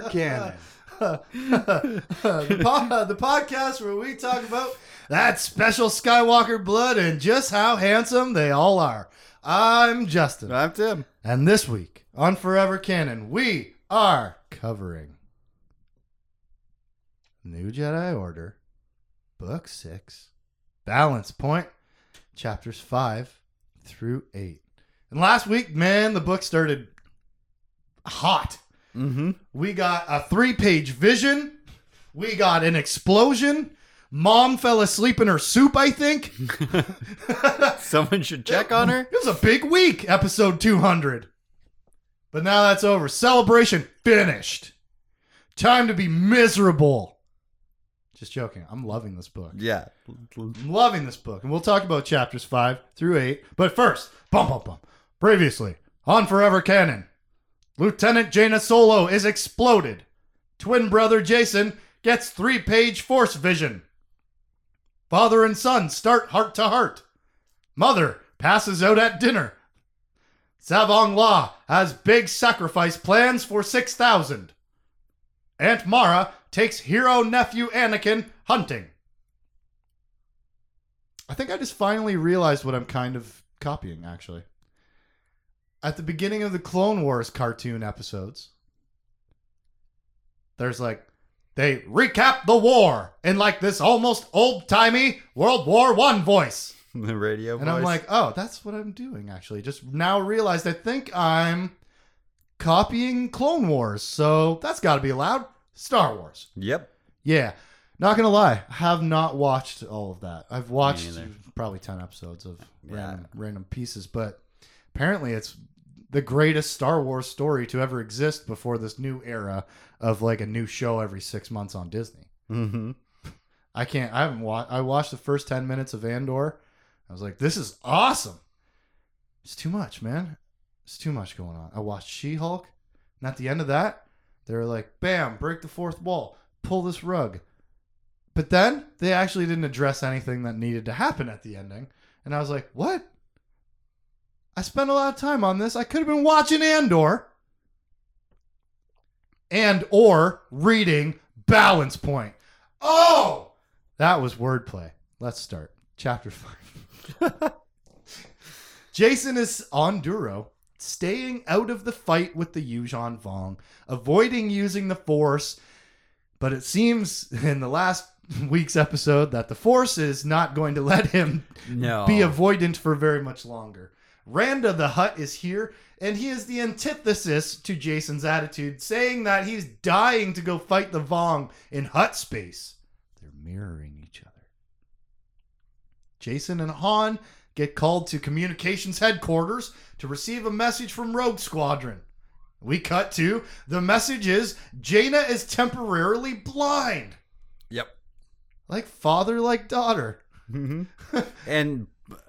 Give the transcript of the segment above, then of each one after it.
Forever canon. the, po- the podcast where we talk about that special Skywalker blood and just how handsome they all are. I'm Justin. I'm Tim. And this week on Forever Canon, we are covering New Jedi Order, Book 6, Balance Point, chapters 5 through 8. And last week, man, the book started hot. Mm-hmm. We got a three page vision, we got an explosion. Mom fell asleep in her soup, I think. Someone should check on her. It was a big week, episode 200. But now that's over. Celebration finished. Time to be miserable. Just joking. I'm loving this book. Yeah. I'm loving this book. And we'll talk about chapters 5 through 8. But first, bum bum bum. Previously, on Forever Canon, Lieutenant Jaina Solo is exploded. Twin brother Jacen gets three page force vision. Father and son start heart to heart. Mother passes out at dinner. Tsavong Lah has big sacrifice plans for 6,000. Aunt Mara takes hero nephew Anakin hunting. I think I just finally realized what I'm kind of copying, actually. At the beginning of the Clone Wars cartoon episodes, there's like, they recap the war in like this almost old timey World War One voice. The radio And I'm like, oh, that's what I'm doing, actually. Just now realized I think I'm copying Clone Wars. So that's got to be allowed. Star Wars. yep. Yeah. Not gonna lie, I have not watched all of that. I've watched probably ten episodes of Yeah. random, random pieces, but apparently it's the greatest Star Wars story to ever exist before this new era of like a new show every six months on Disney. Mm-hmm. I can't. I haven't watched. I watched the first ten minutes of Andor. I was like, this is awesome. It's too much, man. It's too much going on. I watched She Hulk, and at the end of that, they were like, bam, break the fourth wall, pull this rug. But then they actually didn't address anything that needed to happen at the ending. And I was like, what? I spent a lot of time on this. I could have been watching Andor and or reading Balance Point. Oh, that was wordplay. Let's start. Chapter 5. Jacen is on Duro, staying out of the fight with the Yuuzhan Vong, avoiding using the Force, but it seems in the last week's episode that the Force is not going to let him No. be avoidant for very much longer. Randa the Hutt is here, and he is the antithesis to Jacen's attitude, saying that he's dying to go fight the Vong in Hutt space. They're mirroring each other. Jacen and Han get called to communications headquarters to receive a message from Rogue Squadron. We cut to the message is Jaina is temporarily blind. Yep. Like father, like daughter. Mm-hmm. and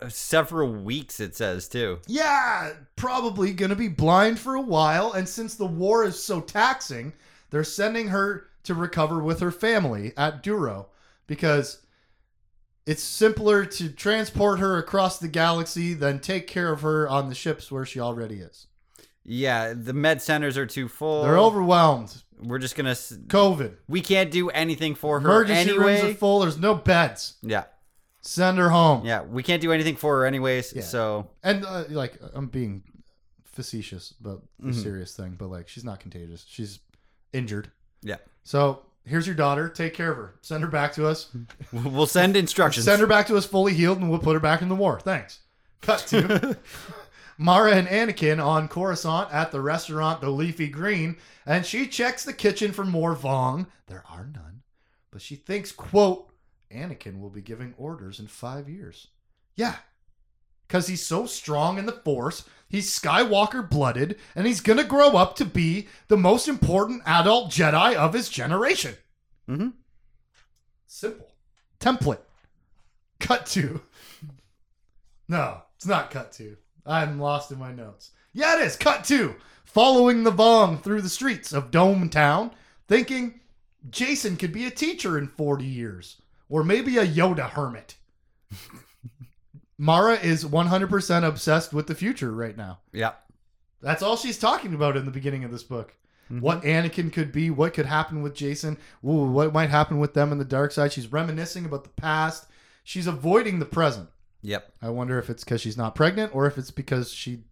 several weeks it says too. Yeah, probably to be blind for a while. And since the war is so taxing, they're sending her to recover with her family at Duro because it's simpler to transport her across the galaxy than take care of her on the ships where she already is. Yeah, the med centers are too full. They're overwhelmed. We're just gonna. COVID. We can't do anything for her Emergency rooms are full. There's no beds. yeah, Send her home. yeah. We can't do anything for her anyways. Yeah. So And uh, like, I'm being facetious about the Mhm. serious thing, but like, she's not contagious. She's injured. yeah, So here's your daughter. Take care of her. Send her back to us. we'll send instructions. Send her back to us fully healed, and we'll put her back in the war. Thanks. Cut to Mara and Anakin on Coruscant at the restaurant The Leafy Green, and she checks the kitchen for more Vong. There are none, but she thinks, quote, Anakin will be giving orders in five years. Yeah, because he's so strong in the Force. He's Skywalker blooded, and he's gonna grow up to be the most important adult Jedi of his generation. Mm-hmm. Simple. Template. Cut to. No, it's not cut to. I'm lost in my notes. Yeah, it is. Cut to. Following the Vong through the streets of Dome Town, thinking Jacen could be a teacher in 40 years, or maybe a Yoda hermit. Mara is 100% obsessed with the future right now. Yeah. That's all she's talking about in the beginning of this book. Mm-hmm. What Anakin could be, what could happen with Jacen, ooh, what might happen with them in the dark side. She's reminiscing about the past. She's avoiding the present. Yep. I wonder if it's because she's not pregnant or if it's because she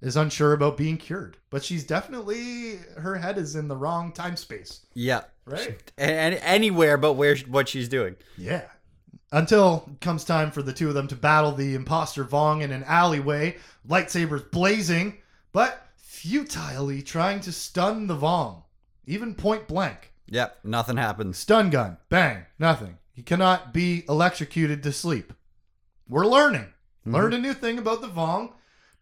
is unsure about being cured. But she's definitely her head is in the wrong time space. Yeah. Right. And anywhere but where what she's doing. Yeah. Until comes time for the two of them to battle the imposter Vong in an alleyway, lightsabers blazing, but futilely trying to stun the Vong, even point blank. Yep. Nothing happens. Stun gun, bang, nothing. He cannot be electrocuted to sleep. We're learning. Learned mm-hmm. a new thing about the Vong.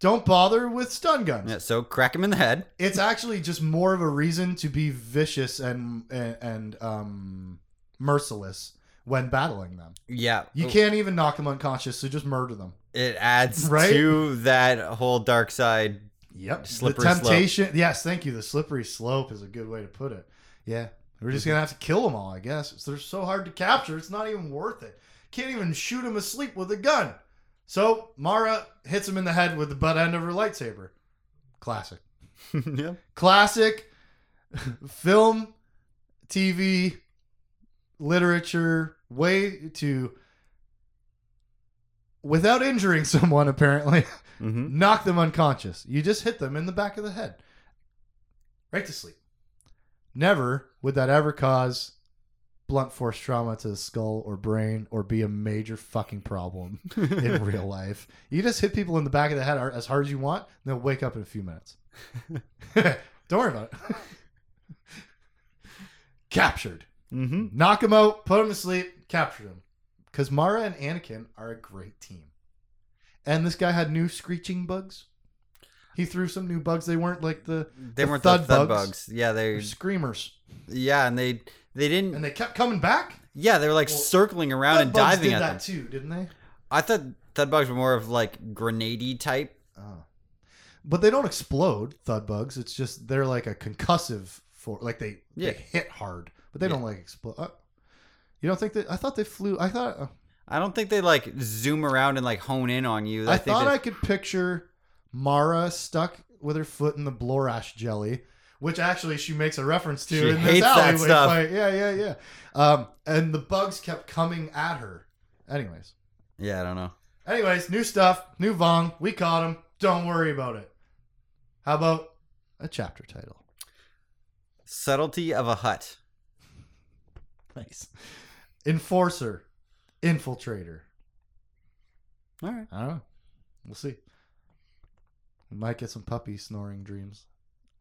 Don't bother with stun guns. Yeah, so crack him in the head. It's actually just more of a reason to be vicious and and, and um, merciless when battling them. Yeah. You can't even knock them unconscious, so just murder them. It adds Right? to that whole dark side. Yep. Slippery the slope. temptation. Yes, thank you. The slippery slope is a good way to put it. Yeah. We're just gonna have to kill them all, I guess. They're so hard to capture. It's not even worth it. Can't even shoot them asleep with a gun. So Mara hits him in the head with the butt end of her lightsaber. Classic. yep. Classic film, TV, literature way to without injuring someone apparently hmm knock them unconscious. You just hit them in the back of the head. Right to sleep. Never would that ever cause blunt force trauma to the skull or brain or be a major fucking problem in real life. You just hit people in the back of the head as hard as you want, and they'll wake up in a few minutes. Don't worry about it. Captured. hmm Knock him out, put him to sleep, captured him. Because Mara and Anakin are a great team. And this guy had new screeching bugs. He threw some new bugs. They weren't like the They The weren't thud the thud bugs. bugs. Yeah, they're screamers. Yeah, and they they didn't. And they kept coming back. yeah, they were like Well, circling around and diving did at that them. too, didn't they? I thought thud bugs were more of like grenadey type. Oh. But they don't explode, thud bugs. It's just they're like a concussive for like they, Yeah. they hit hard, but they Yeah. don't like explode. Uh, you don't think that? I thought they flew. I thought. Uh, I don't think they like zoom around and like hone in on you. I, think thought that- I could picture Mara stuck with her foot in the Blorash jelly, which actually she makes a reference to She in hates this that alleyway stuff. fight. Yeah, yeah, yeah. Um, and the bugs kept coming at her. Anyways, Yeah, I don't know. anyways, new stuff, new Vong. We caught him. Don't worry about it. How about a chapter title? Subtlety of a Hutt. Nice. Enforcer, infiltrator. All right. I don't know. We'll see. We might get some puppy snoring dreams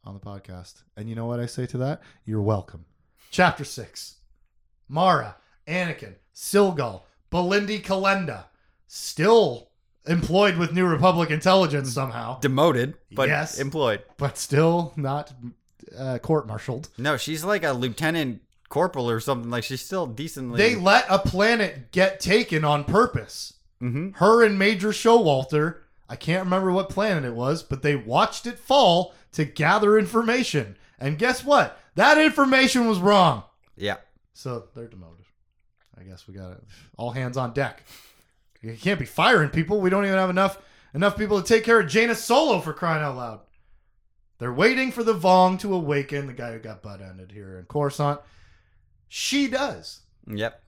on the podcast. And you know what I say to that? You're welcome. Chapter 6 Mara, Anakin, Cilghal, Belindi Kalenda, still employed with New Republic intelligence somehow, Demoted, but Yes. employed. but still not uh, court martialed. No, she's like a lieutenant corporal or something. Like she's still decently. They let a planet get taken on purpose. hmm her and Major Showolter, I can't remember what planet it was, but they watched it fall to gather information. And guess what? That information was wrong. Yeah. So they're demoted. I guess we got it. All hands on deck. You can't be firing people. We don't even have enough enough people to take care of Jaina Solo for crying out loud. They're waiting for the Vong to awaken, the guy who got butt ended here in Coruscant. She does. Yep.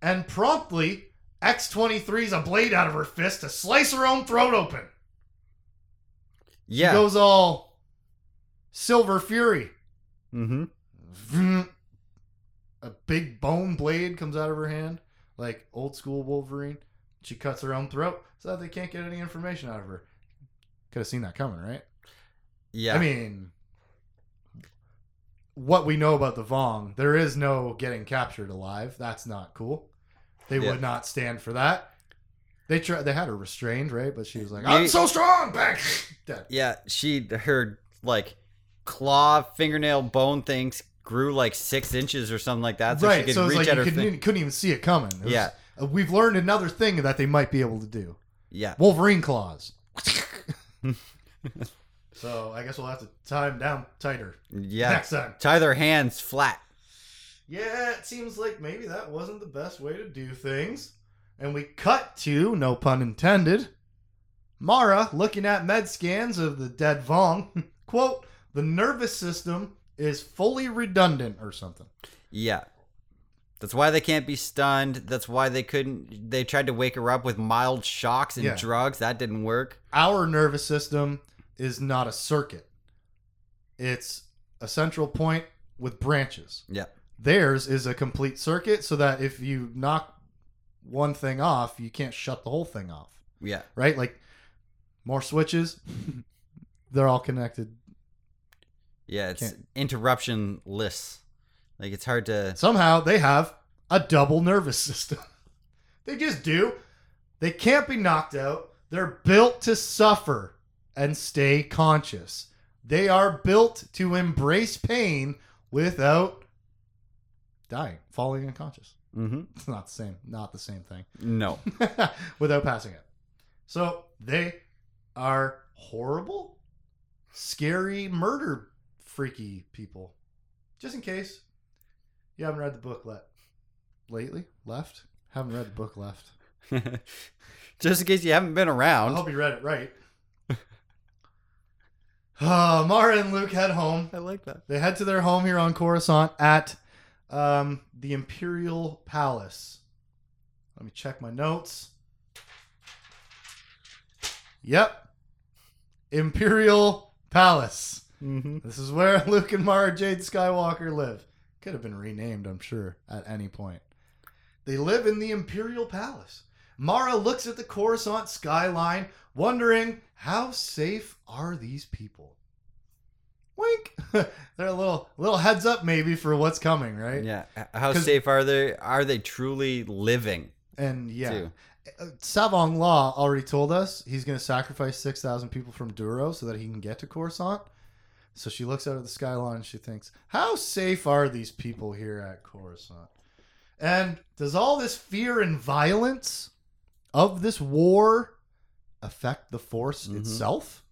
And promptly, X23's a blade out of her fist to slice her own throat open. Yeah. She goes all Silver Fury. mm-hmm. A big bone blade comes out of her hand, like old school Wolverine. She cuts her own throat so that they can't get any information out of her. Could have seen that coming, right? Yeah. I mean, what we know about the Vong, there is no getting captured alive. That's not cool. They Yeah. would not stand for that. They tried. They had her restrained, right? But she was like, "I'm so strong!" Back dead. yeah. She her like claw fingernail bone things grew like six inches or something like that, so right. she could so it's reach like at you her thing. even- couldn't even see it coming. It was- Yeah. uh, we've learned another thing that they might be able to do. Yeah. Wolverine claws. so I guess we'll have to tie them down tighter Yeah. next time. Tie their hands flat. Yeah, it seems like maybe that wasn't the best way to do things. And we cut to, no pun intended, Mara, looking at med scans of the dead Vong, quote, the nervous system is fully redundant or something. Yeah. That's why they can't be stunned. That's why they couldn't. They tried to wake her up with mild shocks and Yeah. drugs. That didn't work. Our nervous system is not a circuit, it's a central point with branches. Yeah. Theirs is a complete circuit so that if you knock one thing off, you can't shut the whole thing off, Yeah. right? Like more switches, they're all connected. Yeah. It's Can't- interruptionless. Like it's hard to. Somehow they have a double nervous system. they just do. They can't be knocked out. They're built to suffer and stay conscious. They are built to embrace pain without dying, falling unconscious. Mm-hmm. It's not the same, not the same thing. No. without passing it. So they are horrible, scary, murder freaky people. Just in case you haven't read the book let lately, left. Haven't read the book left. Just in case you haven't been around. I hope you read it right. uh, Mara and Luke head home. I like that. They head to their home here on Coruscant at um, the Imperial Palace. Let me check my notes. Yep. Imperial Palace. Mm-hmm. This is where Luke and Mara Jade Skywalker live. Could have been renamed, I'm sure, at any point. They live in the Imperial Palace. Mara looks at the Coruscant skyline, wondering how safe are these people? Wink. They're a little little heads up maybe for what's coming, right? Yeah. How safe are they? Are they truly living? And yeah. Too? Uh, Tsavong Lah already told us he's going to sacrifice 6,000 people from Duro so that he can get to Coruscant. So she looks out at the skyline and she thinks, how safe are these people here at Coruscant? And does all this fear and violence of this war affect the Force Mhm. itself?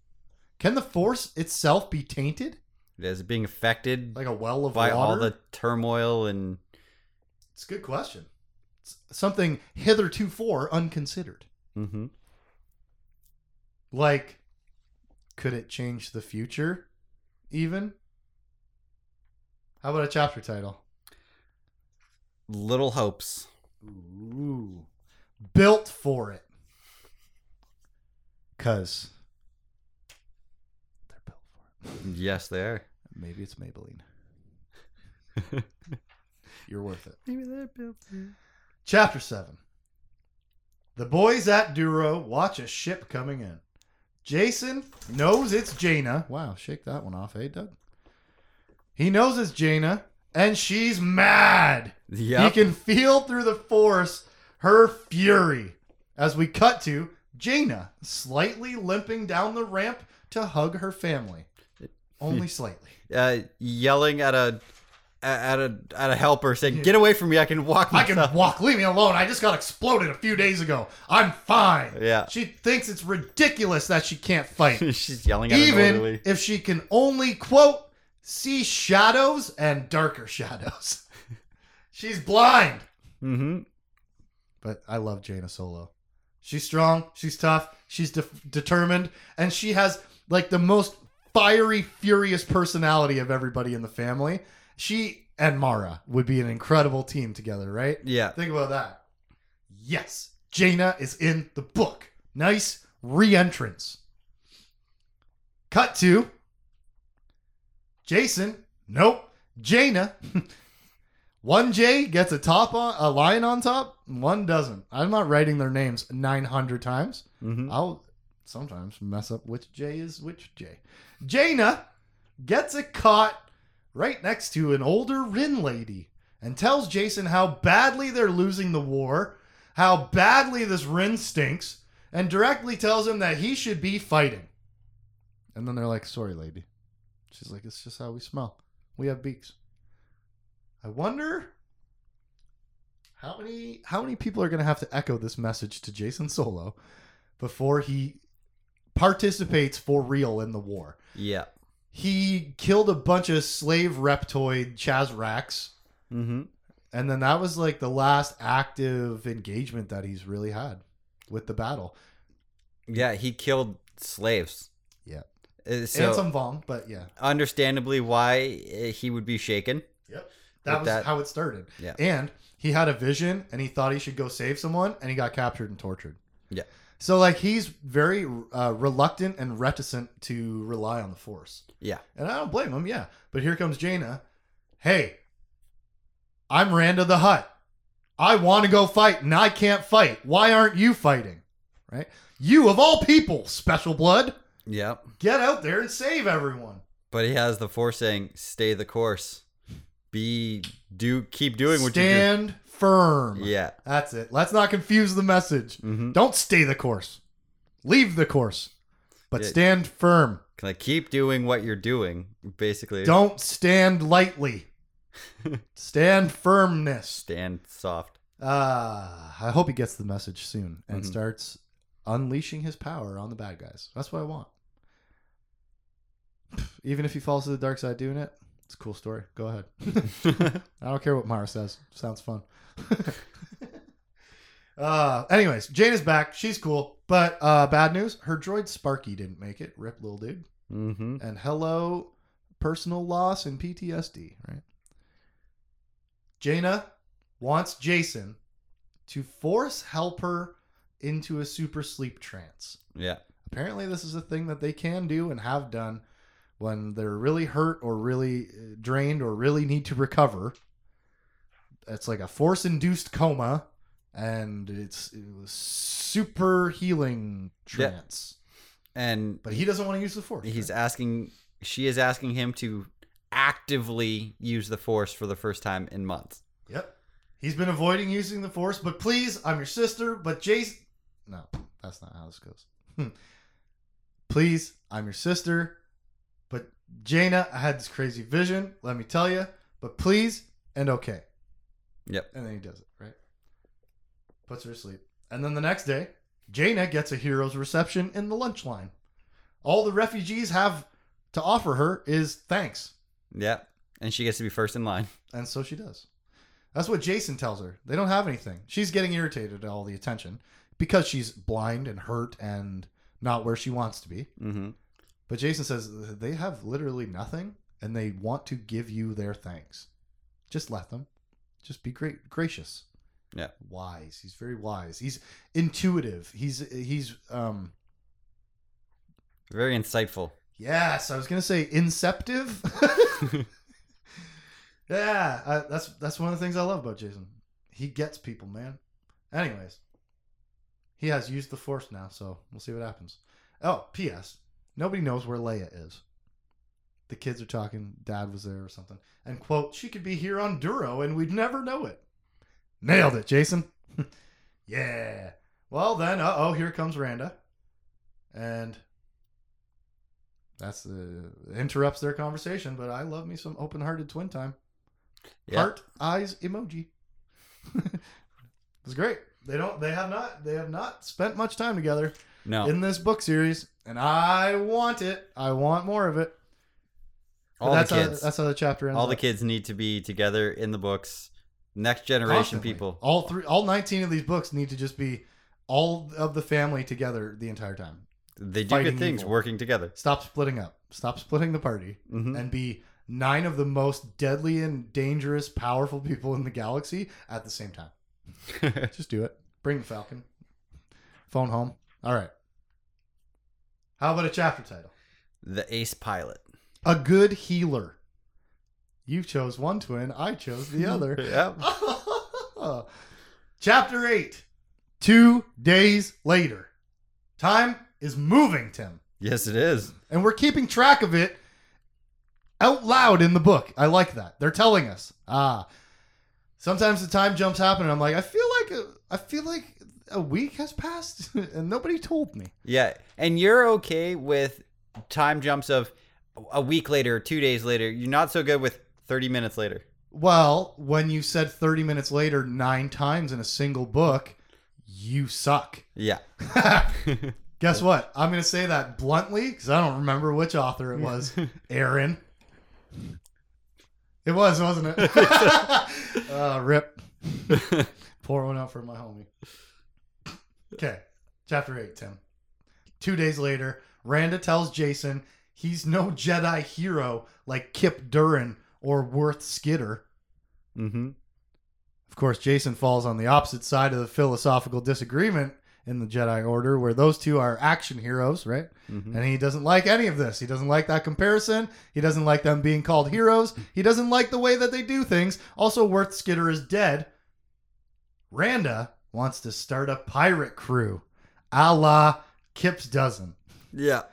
Can the Force itself be tainted? Is it being affected Like a well of by water? all the turmoil and It's a good question. It's something hitherto for unconsidered. mm-hmm. Like, could it change the future? Even. How about a chapter title? little hopes? Ooh, built for it. Cause they're built for it. Yes, they are. Maybe it's Maybelline. You're worth it. Maybe they're built. for it. Chapter 7. The boys at Duro watch a ship coming in. Jacen knows it's Jaina. Wow, shake that one off, eh, Doug? He knows it's Jaina, and she's mad. Yeah. He can feel through the force her fury. As we cut to Jaina slightly limping down the ramp to hug her family. Only slightly. uh, yelling at a at a at a helper saying, "Get away from me! I can walk I can walk. Leave me alone. I just got exploded a few days ago. I'm fine. Yeah. She thinks it's ridiculous that she can't fight. She's yelling at Even if she can only, quote, see shadows and darker shadows. She's blind. Mm-hmm. But I love Jaina Solo. She's strong. She's tough. She's de- determined. And she has, like, the most fiery, furious personality of everybody in the family. She and Mara would be an incredible team together, right? Yeah. Think about that. Yes, Jaina is in the book. Nice re-entrance. Cut to Jacen. Nope. Jaina. one J gets a top on a line on top. One doesn't. I'm not writing their names 900 times. Mm-hmm. I'll sometimes mess up which J is which J. Jaina gets a cot right next to an older Ryn lady and tells Jacen how badly they're losing the war, how badly this Ryn stinks, and directly tells him that he should be fighting. And then they're like, sorry, lady. She's like, it's just how we smell. We have beaks. I wonder how many how many people are gonna have to echo this message to Jacen Solo before he participates for real in the war. Yeah. He killed a bunch of slave reptoid Chazrach, Mm-hmm. and then that was like the last active engagement that he's really had with the battle. Yeah, he killed slaves. Yeah. Uh, So and some Vong, but yeah. understandably why uh, he would be shaken. Yep. That was that- how it started. Yeah. And he had a vision and he thought he should go save someone and he got captured and tortured. Yeah. So like he's very uh, reluctant and reticent to rely on the force. Yeah. And I don't blame him, yeah. But here comes Jaina. Hey, I'm Randa the Hutt. I want to go fight and I can't fight. Why aren't you fighting? Right? You of all people, special blood, Yep. get out there and save everyone. But he has the force saying, "Stay the course. Be do keep doing what you Stand firm. Yeah. That's it. Let's not confuse the message. hmm Don't stay the course. Leave the course. But Yeah. stand firm. Can I keep doing what you're doing? Basically, Don't stand lightly. stand firmness. stand soft. Uh, I hope he gets the message soon and Mhm. starts unleashing his power on the bad guys. That's what I want. Even if he falls to the dark side doing it, it's a cool story. Go ahead. I don't care what Mara says. Sounds fun. uh, anyways, Jane is back. She's cool. But uh, bad news her droid Sparky didn't make it. Rip, little dude. Mm-hmm. And hello, personal loss and PTSD, right? Jaina wants Jacen to force help her into a super sleep trance. Yeah. Apparently, this is a thing that they can do and have done when they're really hurt or really uh, drained or really need to recover. It's like a force induced coma and it's it was super healing Yeah. trance. And But he doesn't want to use the force. he's right? asking. She is asking him to actively use the force for the first time in months. Yep. He's been avoiding using the force, but please, I'm your sister, but Jacen. No, that's not how this goes. Please, I'm your sister, Jaina, I had this crazy vision, let me tell you, but please and okay. Yep. And then he does it, right? Puts her to sleep. And then the next day, Jaina gets a hero's reception in the lunch line. All the refugees have to offer her is thanks. Yep. And she gets to be first in line. And so she does. That's what Jacen tells her. They don't have anything. She's getting irritated at all the attention because she's blind and hurt and not where she wants to be. hmm But Jacen says they have literally nothing and they want to give you their thanks. Just let them. Just be great gracious. Yeah. Wise. He's very wise. He's intuitive. He's he's um Very insightful. Yes, I was gonna say inceptive. yeah, I, that's that's one of the things I love about Jacen. He gets people, man. Anyways, he has used the Force now, so we'll see what happens. Oh, P.S. Nobody knows where Leia is. The kids are talking. Dad was there or something, and quote: "She could be here on Duro, and we'd never know it." Nailed it, Jacen. yeah. Well then, uh oh, here comes Randa, and that's the interrupts their conversation. But I love me some open-hearted twin time. Yeah. Heart eyes emoji. it's great. They don't. They have not. They have not spent much time together No. in this book series, and I want it. I want more of it. But all the that's kids. How, that's how the chapter ends. all the up. kids need to be together in the books. Next generation Constantly. people. All three. All nineteen of these books need to just be all of the family together the entire time. They do good things evil. working together. Stop splitting up. Stop splitting the party. hmm and be nine of the most deadly and dangerous, powerful people in the galaxy at the same time. Just do it. Bring the Falcon. Phone home. All right. How about a chapter title? the ace pilot. A good healer. You chose one twin. I chose the other. yeah. chapter eight. Two days later. Time is moving, Tim. Yes, it is. and we're keeping track of it out loud in the book. I like that. They're telling us. Ah. Sometimes the time jumps happen and I'm like, I feel like I feel like a week has passed and nobody told me. Yeah, and you're okay with time jumps of a week later, two days later. You're not so good with 30 minutes later. Well, when you said 30 minutes later 9 times in a single book, you suck. Yeah. Guess what? I'm going to say that bluntly cuz I don't remember which author it was. Aaron. It was, wasn't it? uh, rip. Pour one out for my homie. Okay, chapter eight, Tim. Two days later, Randa tells Jacen he's no Jedi hero like Kyp Durron or Wurth Skidder. Mm-hmm. Of course, Jacen falls on the opposite side of the philosophical disagreement in the Jedi Order, where those two are action heroes, right? Mhm. And he doesn't like any of this. He doesn't like that comparison. He doesn't like them being called heroes. He doesn't like the way that they do things. Also, Wurth Skidder is dead. Randa wants to start a pirate crew, a la Kyp's Dozen. Yeah.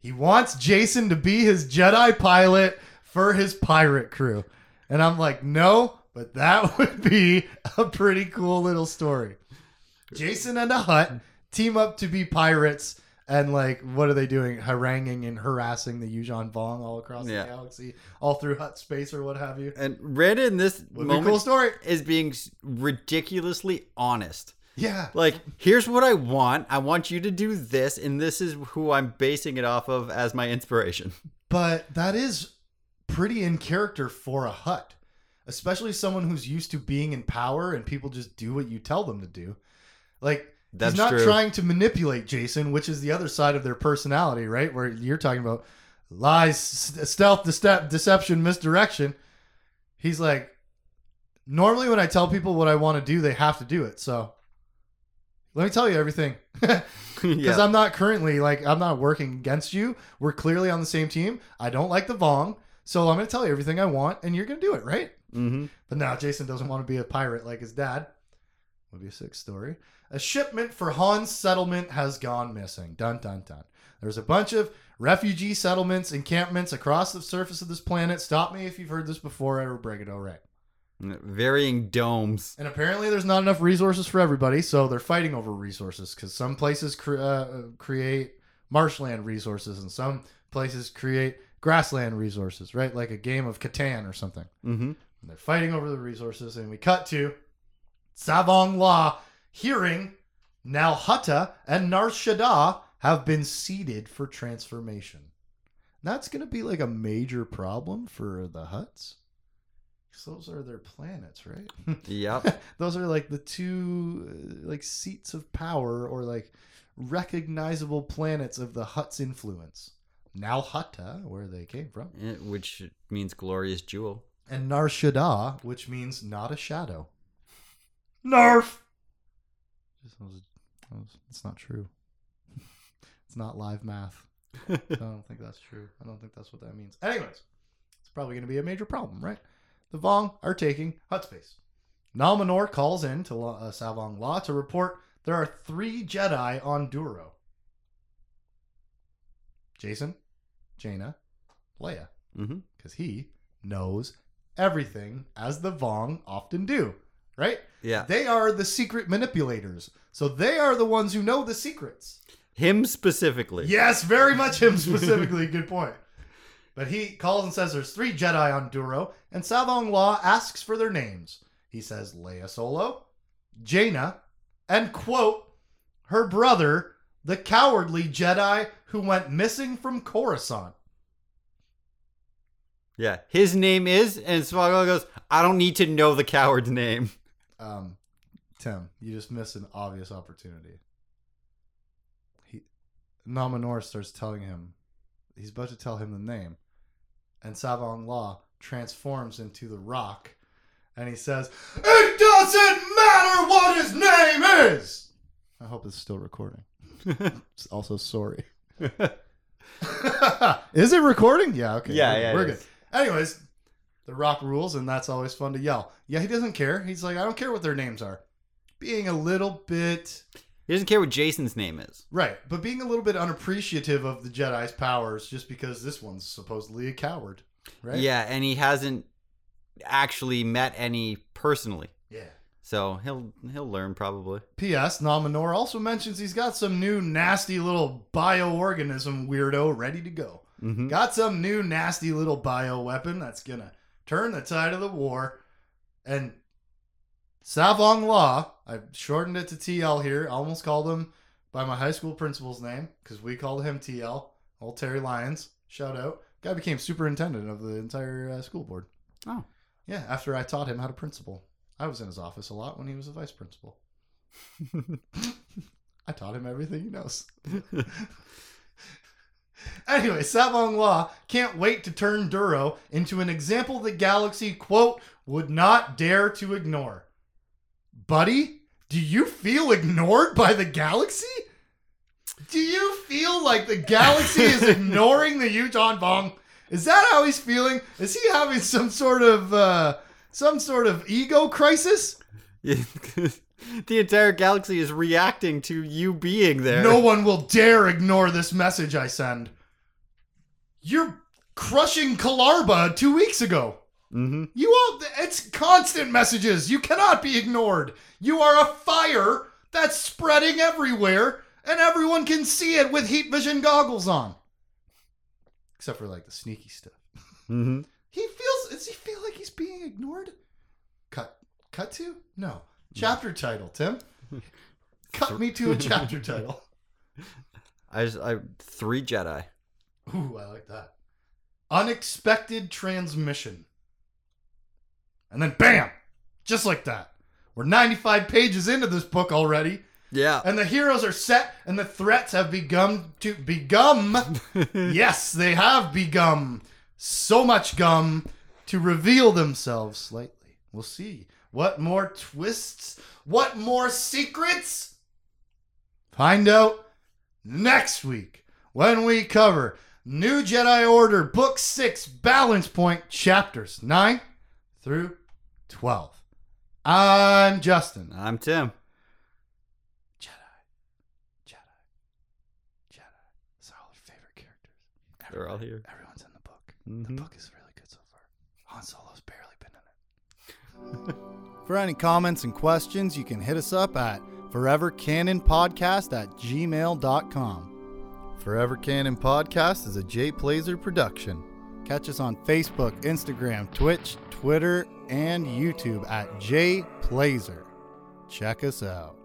He wants Jacen to be his Jedi pilot for his pirate crew. And I'm like, no, but that would be a pretty cool little story. Jacen and a Hutt team up to be pirates. And like, what are they doing? Haranguing and harassing the Yuuzhan Vong all across Yeah. the galaxy, all through Hutt space or what have you. And Randa in this Would moment cool story. is being ridiculously honest. Yeah. Like, here's what I want. I want you to do this, and this is who I'm basing it off of as my inspiration. But that is pretty in character for a Hutt, especially someone who's used to being in power and people just do what you tell them to do. Like That's he's not true. trying to manipulate Jacen, which is the other side of their personality, right? Where you're talking about lies, stealth, dece- deception, misdirection. He's like, normally when I tell people what I want to do, they have to do it. So let me tell you everything. because yeah. I'm not currently like I'm not working against you. We're clearly on the same team. I don't like the Vong, so I'm going to tell you everything I want, and you're going to do it, right? hmm But now Jacen doesn't want to be a pirate like his dad. Would be a sick story. A shipment for Han's settlement has gone missing. Dun dun dun. There's a bunch of refugee settlements, encampments across the surface of this planet. Stop me if you've heard this before. I will break it all right. Varying domes. And apparently, there's not enough resources for everybody, so they're fighting over resources because some places cre- uh, create marshland resources and some places create grassland resources, right? Like a game of Catan or something. hmm And they're fighting over the resources, and we cut to Tsavong Lah hearing Nal Hutta and Nar Shaddaa have been seeded for transformation. That's going to be like a major problem for the Hutts. 'Cause those are their planets, right? Yep. those are like the two uh, like seats of power or like recognizable planets of the Hutts' influence. Nal Hutta, where they came from, Eh, Which means glorious jewel. and Nar Shaddaa, which means not a shadow. Narf. Just, was- was- It's not true. it's not live math. I don't think that's true. I don't think that's what that means. Anyways, it's probably going to be a major problem, right? The Vong are taking Hutt space. Nom Anor calls in to La- uh, Tsavong Lah to report there are three Jedi on Duro. Jacen, Jaina, Leia because he knows everything as the Vong often do, right? Yeah. They are the secret manipulators. So they are the ones who know the secrets. Him specifically. Yes, very much him specifically. Good point. But he calls and says there's three Jedi on Duro, and Tsavong Lah asks for their names. He says Leia Solo, Jaina, and quote, her brother, the cowardly Jedi who went missing from Coruscant. Yeah. His name is, and Swaggle goes, I don't need to know the coward's name. Um, Tim, you just missed an obvious opportunity. He, Nom Anor starts telling him, he's about to tell him the name, and Tsavong Lah transforms into the Rock, and he says, "It doesn't matter what his name is." I hope it's still recording. Also sorry. is it recording? Yeah. Okay. Yeah, we're, yeah, We're is. good. Anyways, the Rock rules, and that's always fun to yell. Yeah, he doesn't care. He's like, I don't care what their names are. Being a little bit He doesn't care what Jacen's name is. right, but being a little bit unappreciative of the Jedi's powers just because this one's supposedly a coward, right? Yeah, and he hasn't actually met any personally. Yeah. So he'll he'll learn probably. P.S. Nom Anor also mentions he's got some new nasty little bioorganism weirdo ready to go. Mm-hmm. Got some new nasty little bio weapon that's gonna turn the tide of the war. And Tsavong Lah, I've shortened it to TL here. I almost called him by my high school principal's name because we called him TL. Old Terry Lyons, shout out. Guy became superintendent of the entire uh, school board. Oh. Yeah, after I taught him how to principal. I was in his office a lot when he was a vice principal. I taught him everything he knows. anyway, Tsavong Lah can't wait to turn Duro into an example the galaxy, quote, would not dare to ignore. Buddy, do you feel ignored by the galaxy? Do you feel like the galaxy is ignoring the Yuuzhan Vong? Is that how he's feeling? Is he having some sort of uh, some sort of ego crisis? the entire galaxy is reacting to you being there. No one will dare ignore this message I send. You're crushing Kalarba two weeks ago. Mm-hmm. You all, it's constant messages. You cannot be ignored. You are a fire that's spreading everywhere, and everyone can see it with heat vision goggles on. Except for like the sneaky stuff. Mm-hmm. He feels, does he feel like he's being ignored? Cut, cut to? No. Chapter title, Tim. Cut me to a chapter title. I just I three Jedi. Ooh, I like that. Unexpected transmission. And then bam! Just like that. We're 95 pages into this book already, Yeah. and the heroes are set, and the threats have begun to begum. yes, they have begun so much gum to reveal themselves slightly. We'll see. What more twists? What more secrets? Find out next week when we cover New Jedi Order Book 6 Balance Point chapters 9 through 12. I'm Justin. I'm Tim. Jedi. Jedi. Jedi. Those are all our favorite characters. They're all here. Everyone's in the book. Mhm. The book is really good so far. Han Solo's barely been in it. For any comments and questions, you can hit us up at forevercanonpodcast at gmail.com. Forever Canon Podcast is a Jay Plazer production. Catch us on Facebook, Instagram, Twitch, Twitter, and YouTube at Jay Plazer. Check us out.